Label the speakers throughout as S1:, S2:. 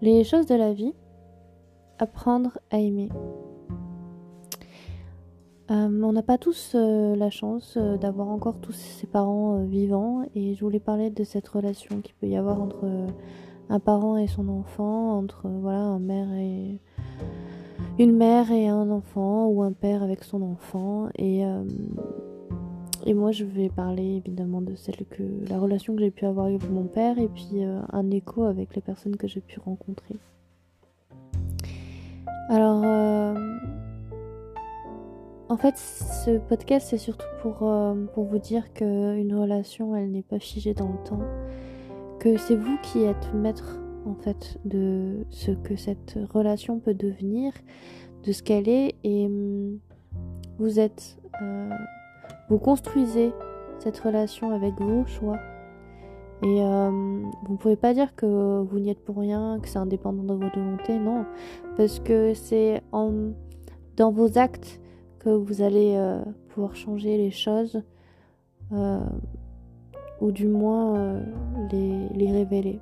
S1: Les choses de la vie, apprendre à aimer. Euh, on n'a pas tous euh, la chance euh, d'avoir encore tous ses parents vivants et je voulais parler de cette relation qu'il peut y avoir entre un parent et son enfant, entre voilà une mère et un enfant ou un père avec son enfant et et moi, je vais parler évidemment de celle que la relation que j'ai pu avoir avec mon père et puis euh, un écho avec les personnes que j'ai pu rencontrer. Alors, euh, en fait, ce podcast c'est surtout pour, euh, pour vous dire qu'une relation, elle n'est pas figée dans le temps, que c'est vous qui êtes maître en fait de ce que cette relation peut devenir, de ce qu'elle est, et hum, vous êtes vous construisez cette relation avec vos choix. Et euh, vous ne pouvez pas dire que vous n'y êtes pour rien, que c'est indépendant de votre volonté, non. Parce que c'est dans vos actes que vous allez euh, pouvoir changer les choses, euh, ou du moins les, les, révéler.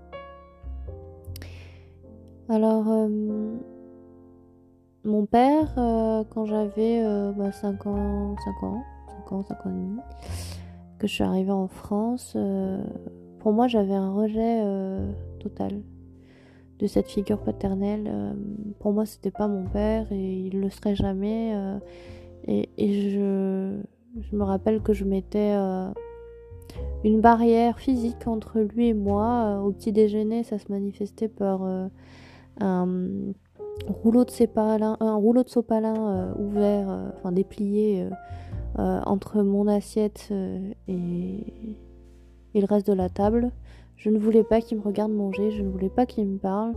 S1: Alors, mon père, quand j'avais 5 bah, ans, 5 ans, 5 ans, que je suis arrivée en France, euh, pour moi j'avais un rejet euh, total de cette figure paternelle. Euh, pour moi c'était pas mon père et il le serait jamais. et, je, me rappelle que je mettais une barrière physique entre lui et moi. au petit déjeuner ça se manifestait par un rouleau de sopalin, un rouleau de sopalin ouvert, enfin déplié euh, entre mon assiette euh, et, le reste de la table. Je ne voulais pas qu'il me regarde manger, je ne voulais pas qu'il me parle.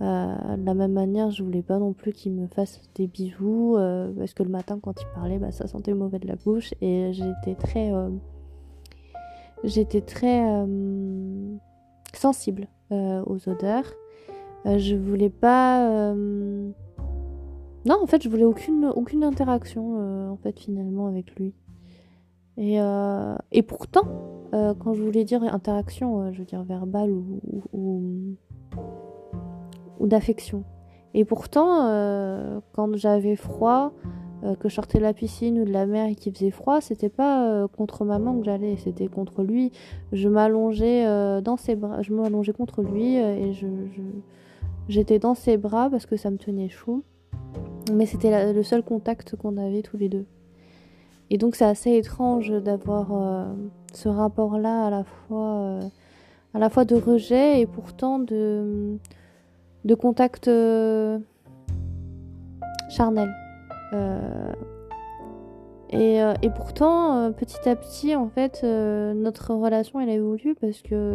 S1: Euh, de la même manière, je voulais pas non plus qu'il me fasse des bisous, parce que le matin, quand il parlait, bah, ça sentait mauvais de la bouche, et j'étais très, j'étais très sensible aux odeurs. je voulais pas non, en fait, je voulais aucune, aucune interaction, euh, en fait, finalement, avec lui. Et, euh, et pourtant, euh, quand je voulais dire interaction, je veux dire verbale ou, ou, d'affection. Et pourtant, quand j'avais froid, que je sortais de la piscine ou de la mer et qu'il faisait froid, c'était pas contre maman que j'allais, c'était contre lui. Je m'allongeais dans ses bras, je m'allongeais contre lui et je, j'étais dans ses bras parce que ça me tenait chaud. Mais c'était le seul contact qu'on avait tous les deux. Et donc c'est assez étrange d'avoir euh, ce rapport-là à la fois euh, à la fois de rejet et pourtant de contact euh, charnel. Et, et, pourtant petit à petit en fait notre relation elle a évolué parce que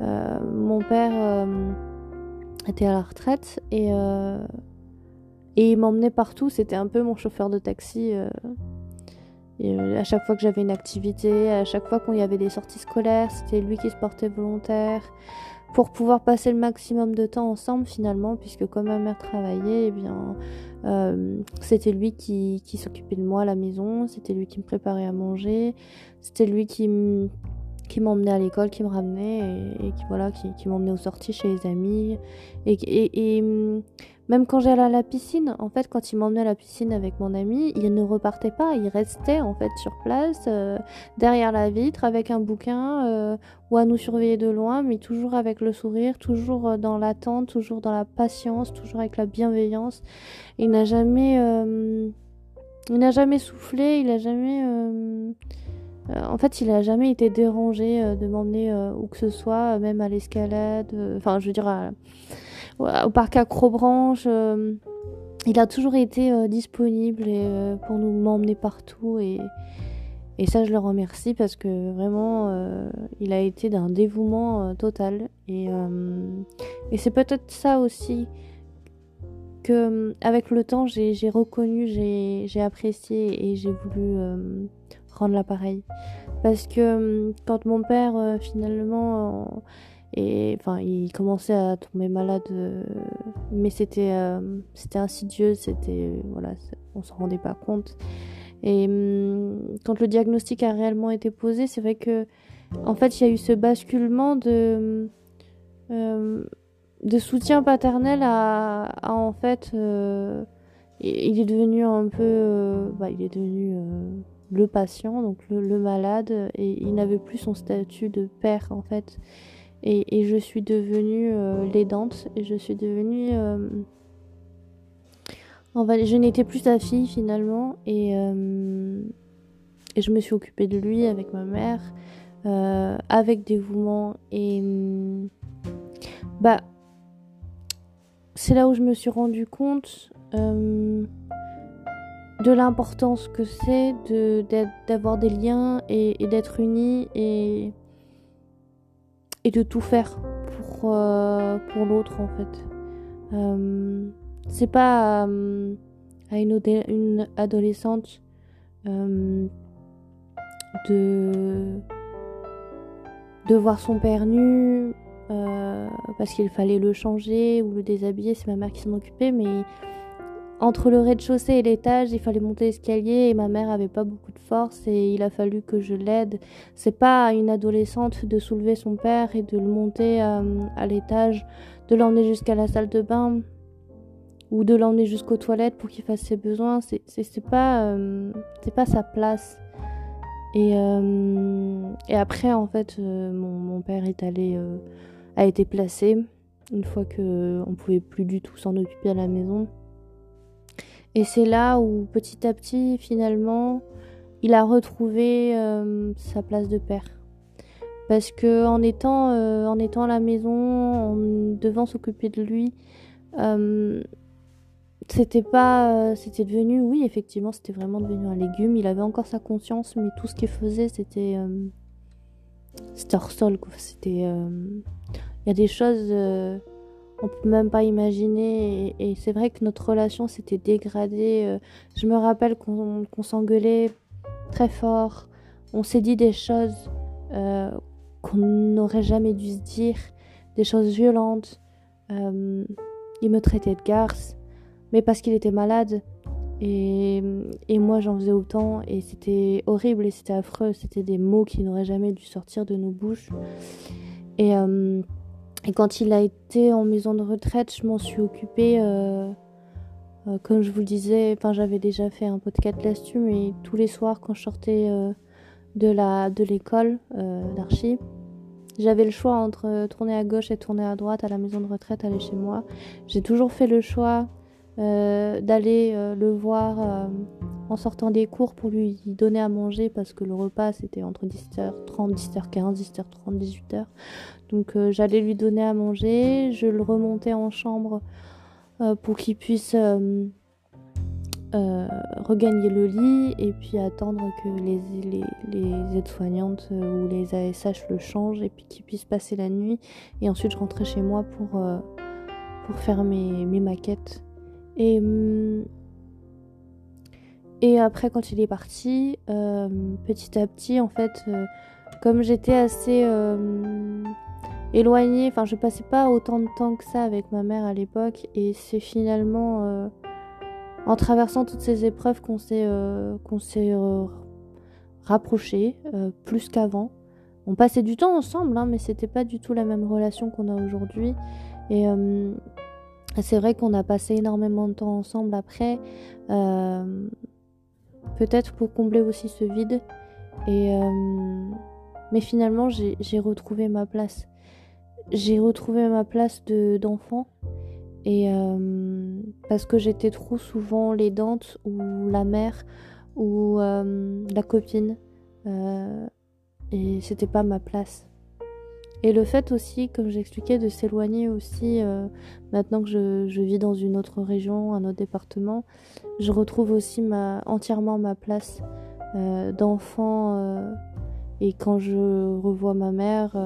S1: mon père était à la retraite et et il m'emmenait partout, c'était un peu mon chauffeur de taxi. Euh. Euh, à chaque fois que j'avais une activité, à chaque fois qu'il y avait des sorties scolaires, c'était lui qui se portait volontaire pour pouvoir passer le maximum de temps ensemble finalement, puisque comme ma mère travaillait, eh bien, euh, c'était lui qui, s'occupait de moi à la maison, c'était lui qui me préparait à manger, c'était lui qui m'emmenait à l'école, qui me ramenait et, qui voilà, qui, m'emmenait aux sorties chez les amis et même quand j'allais à la piscine, en fait, quand il m'emmenait à la piscine avec mon ami, il ne repartait pas, il restait en fait sur place, euh, derrière la vitre, avec un bouquin, euh, ou à nous surveiller de loin, mais toujours avec le sourire, toujours euh, dans l'attente, toujours dans la patience, toujours avec la bienveillance. Il n'a jamais, il n'a jamais soufflé, il n'a jamais, en fait, il n'a jamais été dérangé de m'emmener où que ce soit, même à l'escalade, enfin, je veux dire à au parc Acrobranche. Euh, il a toujours été euh, disponible euh, pour nous m'emmener partout et, et ça je le remercie parce que vraiment il a été d'un dévouement total et, et c'est peut-être ça aussi que avec le temps j'ai reconnu, j'ai apprécié et j'ai voulu rendre l'appareil parce que quand mon père finalement et enfin, il commençait à tomber malade, euh, mais c'était euh, c'était insidieux, c'était voilà, on s'en rendait pas compte. Et hum, quand le diagnostic a réellement été posé, c'est vrai que en fait, il y a eu ce basculement de euh, soutien paternel à, en fait il est devenu un peu bah, il est devenu le patient donc le, malade et il n'avait plus son statut de père en fait et, et je suis devenue l'aidante et je suis devenue je n'étais plus sa fille finalement et, euh, et, je me suis occupée de lui avec ma mère, euh, avec dévouement et bah c'est là où je me suis rendu compte euh, de l'importance que c'est d'avoir des liens et, d'être unis et, et de tout faire pour, pour l'autre en fait. C'est pas euh, à une, une adolescente euh, de de voir son père nu euh, parce qu'il fallait le changer ou le déshabiller, c'est ma mère qui s'en occupait, mais entre le rez-de-chaussée et l'étage, il fallait monter l'escalier et ma mère avait pas beaucoup de force et il a fallu que je l'aide. C'est pas à une adolescente de soulever son père et de le monter à l'étage, de l'emmener jusqu'à la salle de bain ou de l'emmener jusqu'aux toilettes pour qu'il fasse ses besoins. C'est pas, euh, pas sa place. Et, euh, après, en fait, euh, mon, père est allé, a été placé une fois que on pouvait plus du tout s'en occuper à la maison. Et c'est là où petit à petit, finalement, il a retrouvé sa place de père. Parce que en étant, en étant à la maison, en devant s'occuper de lui, c'était pas euh, c'était devenu oui effectivement c'était vraiment devenu un légume il avait encore sa conscience mais tout ce qu'il faisait c'était euh, c'était hors sol quoi c'était euh, il y a des choses on peut même pas imaginer. Et, c'est vrai que notre relation s'était dégradée. Je me rappelle qu'on s'engueulait très fort. On s'est dit des choses qu'on n'aurait jamais dû se dire. Des choses violentes. Il me traitait de garce mais parce qu'il était malade. Et, et moi j'en faisais autant. Et c'était horrible et c'était affreux, c'était des mots qui n'auraient jamais dû sortir de nos bouches. Et, euh, et, quand il a été en maison de retraite, je m'en suis occupée, euh, euh, comme je vous le disais, enfin j'avais déjà fait un podcast là-dessus, mais tous les soirs quand je sortais de la de l'école d'archi, j'avais le choix entre tourner à gauche et tourner à droite à la maison de retraite, aller chez moi. J'ai toujours fait le choix euh, d'aller euh, le voir euh, en sortant des cours pour lui donner à manger parce que le repas c'était entre 17h30, 17h15, 17h30, 18h. Donc j'allais lui donner à manger, je le remontais en chambre pour qu'il puisse regagner le lit et puis attendre que les, les, les aides-soignantes ou les ASH le changent et puis qu'il puisse passer la nuit. Et ensuite je rentrais chez moi pour, pour faire mes, mes maquettes et, hum, et après, quand il est parti, euh, petit à petit, en fait, euh, comme j'étais assez euh, éloignée, enfin, je passais pas autant de temps que ça avec ma mère à l'époque, et c'est finalement en traversant toutes ces épreuves qu'on s'est rapprochés plus qu'avant. On passait du temps ensemble, hein, mais c'était pas du tout la même relation qu'on a aujourd'hui. Et c'est vrai qu'on a passé énormément de temps ensemble après, peut-être pour combler aussi ce vide. Et, euh, mais finalement, j'ai retrouvé ma place. J'ai retrouvé ma place d'enfant. et euh, parce que j'étais trop souvent l'aidante ou la mère ou la copine. et c'était pas ma place. Et le fait aussi, comme j'expliquais, de s'éloigner aussi, euh, maintenant que je, vis dans une autre région, un autre département, je retrouve aussi entièrement ma place euh, d'enfant. Euh, et quand je revois ma mère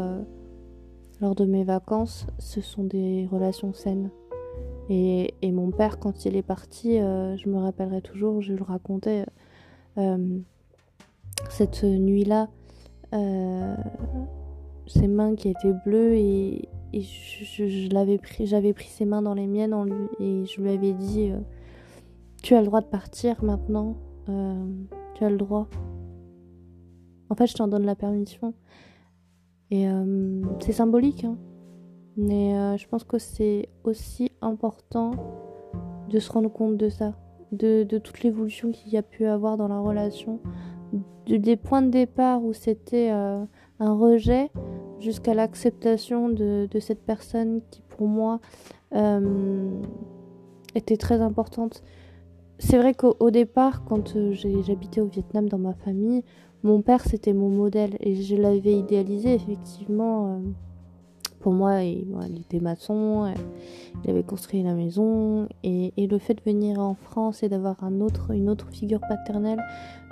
S1: lors de mes vacances, ce sont des relations saines. Et, et mon père, quand il est parti, je me rappellerai toujours, je le racontais, cette nuit-là ses mains qui étaient bleues et, je, l'avais pris, j'avais pris ses mains dans les miennes en lui, et je lui avais dit euh, Tu as le droit de partir maintenant, euh, tu as le droit. En fait, je t'en donne la permission. Et euh, c'est symbolique, hein. Mais je pense que c'est aussi important de se rendre compte de ça, de, toute l'évolution qu'il y a pu avoir dans la relation, des points de départ où c'était un rejet jusqu'à l'acceptation de, cette personne qui pour moi euh, était très importante. C'est vrai qu'au départ, quand j'habitais au Vietnam dans ma famille, mon père c'était mon modèle et je l'avais idéalisé effectivement pour moi, il, était maçon, euh, il avait construit la maison, et, le fait de venir en France et d'avoir une autre figure paternelle,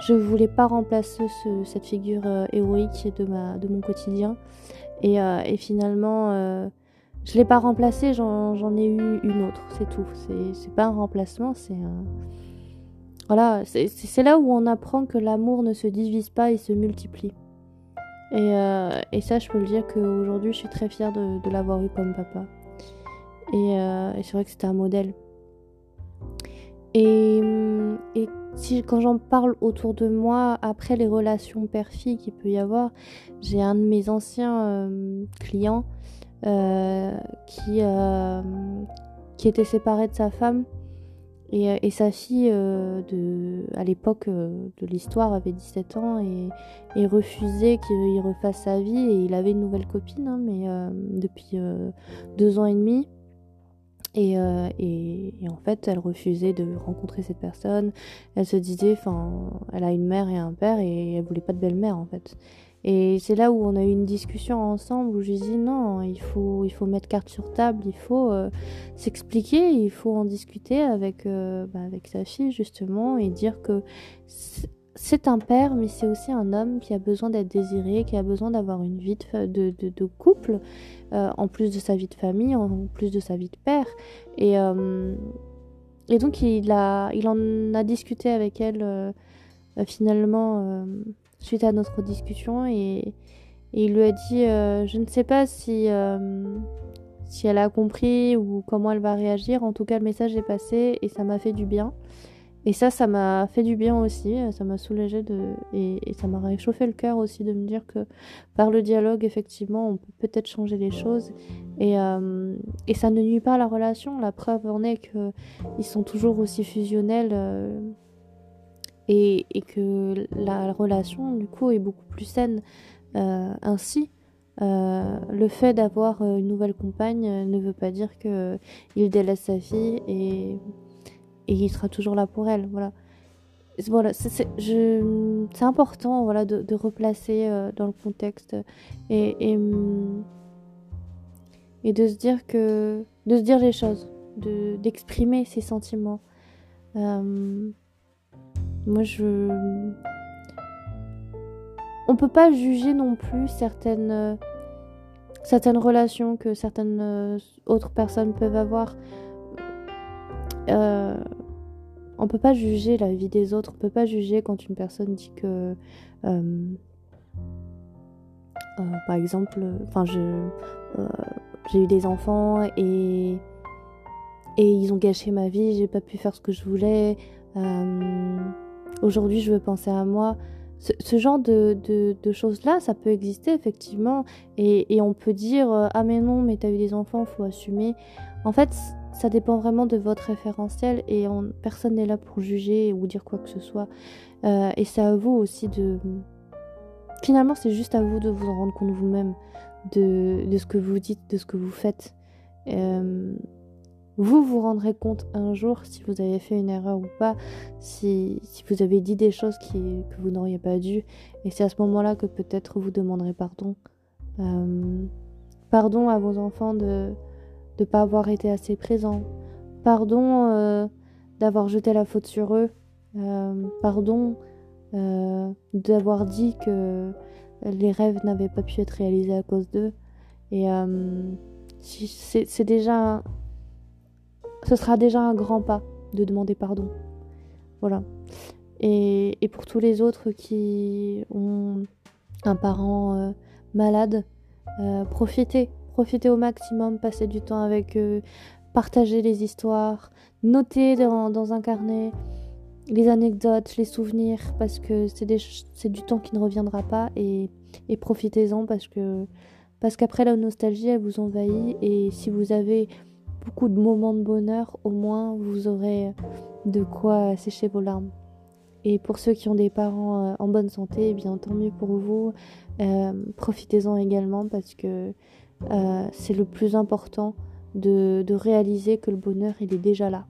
S1: je ne voulais pas remplacer cette figure euh, héroïque de, mon quotidien. Et, euh, finalement, je ne l'ai pas remplacée, j'en ai eu une autre, c'est tout. C'est pas un remplacement, c'est un. Voilà, c'est là où on apprend que l'amour ne se divise pas, il se multiplie. Euh, et, ça, je peux le dire qu'aujourd'hui, je suis très fière de, l'avoir eu comme papa. Euh, et, c'est vrai que c'était un modèle. Et, et si, quand j'en parle autour de moi, après les relations père-fille qu'il peut y avoir, j'ai un de mes anciens euh, clients qui, qui était séparé de sa femme euh, et, sa fille, euh, à l'époque euh, de l'histoire, avait 17 ans et, refusait qu'il refasse sa vie. Et il avait une nouvelle copine, hein, mais depuis deux ans et demi. Et, et, en fait, elle refusait de rencontrer cette personne. Elle se disait, enfin, elle a une mère et un père et elle voulait pas de belle-mère en fait. Et c'est là où on a eu une discussion ensemble où lui dit non, il faut, il faut mettre carte sur table, il faut euh, s'expliquer, il faut en discuter avec, euh, bah, avec sa fille justement et dire que c'est un père, mais c'est aussi un homme qui a besoin d'être désiré, qui a besoin d'avoir une vie de couple, euh, en plus de sa vie de famille, en plus de sa vie de père. Et, et donc il, a, il en a discuté avec elle finalement suite à notre discussion et, il lui a dit euh, je ne sais pas si, euh, si elle a compris ou comment elle va réagir. En tout cas, le message est passé et ça m'a fait du bien. Et ça, ça m'a fait du bien aussi, ça m'a soulagé de... et, ça m'a réchauffé le cœur aussi de me dire que par le dialogue, effectivement, on peut peut-être changer les choses et, euh, et ça ne nuit pas à la relation. La preuve en est qu'ils sont toujours aussi fusionnels et, que la relation du coup est beaucoup plus saine euh, ainsi. Euh, le fait d'avoir euh, une nouvelle compagne ne veut pas dire que il délaisse sa fille et, et il sera toujours là pour elle. Voilà, voilà c'est important voilà, de, replacer dans le contexte et, de se dire que de se dire les choses, d'exprimer ses sentiments. Moi, je. On peut pas juger non plus certaines, certaines relations que certaines euh, autres personnes peuvent avoir. Euh, on peut pas juger la vie des autres. On peut pas juger quand une personne dit que. Euh, euh, par exemple, enfin, j'ai eu des enfants et. Et ils ont gâché ma vie, j'ai pas pu faire ce que je voulais. Aujourd'hui, je veux penser à moi. Ce, genre de, choses-là, ça peut exister effectivement. Et, on peut dire euh, Ah, mais non, mais t'as eu des enfants, faut assumer. En fait, ça dépend vraiment de votre référentiel et personne n'est là pour juger ou dire quoi que ce soit. Euh, et c'est à vous aussi de. Finalement, c'est juste à vous de vous en rendre compte vous-même de, ce que vous dites, de ce que vous faites. Euh, vous vous rendrez compte un jour si vous avez fait une erreur ou pas, si, vous avez dit des choses que vous n'auriez pas dû. Et c'est à ce moment-là que peut-être vous demanderez pardon. Euh, pardon à vos enfants de ne pas avoir été assez présents. Pardon euh, d'avoir jeté la faute sur eux. Euh, pardon d'avoir dit que les rêves n'avaient pas pu être réalisés à cause d'eux. Et c'est déjà ce sera déjà un grand pas de demander pardon. Voilà. Et, pour tous les autres qui ont un parent euh, malade, euh, profitez, profitez au maximum, passez du temps avec eux, partagez les histoires, notez dans, un carnet les anecdotes, les souvenirs, parce que c'est du temps qui ne reviendra pas et, profitez-en parce que Parce qu'après la nostalgie, elle vous envahit et si vous avez beaucoup de moments de bonheur, au moins vous aurez de quoi sécher vos larmes. Et pour ceux qui ont des parents euh, en bonne santé, eh bien tant mieux pour vous. Euh, profitez-en également parce que euh, c'est le plus important de, de réaliser que le bonheur il est déjà là.